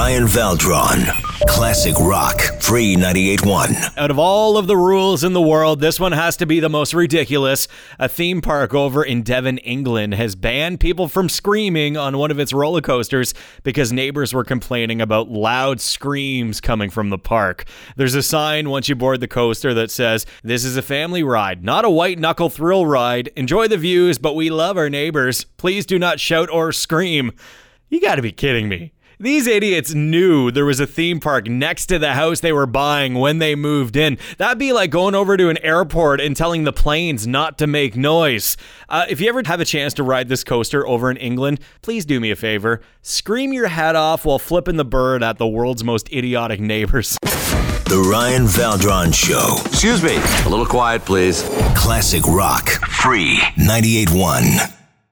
Ryan Valdron. Classic Rock. Free 98.1. Out of all of the rules in the world, this one has to be the most ridiculous. A theme park over in Devon, England has banned people from screaming on one of its roller coasters because neighbors were complaining about loud screams coming from the park. There's a sign once you board the coaster that says, This is a family ride, not a white knuckle thrill ride. Enjoy the views, but we love our neighbors. Please do not shout or scream. You gotta be kidding me. These idiots knew there was a theme park next to the house they were buying when they moved in. That'd be like going over to an airport and telling the planes not to make noise. Uh, if you ever have a chance to ride this coaster over in England, please do me a favor. Scream your head off while flipping the bird at the world's most idiotic neighbors. The Ryan Valdron Show. Excuse me. A little quiet, please. Classic Rock. Free 98.1.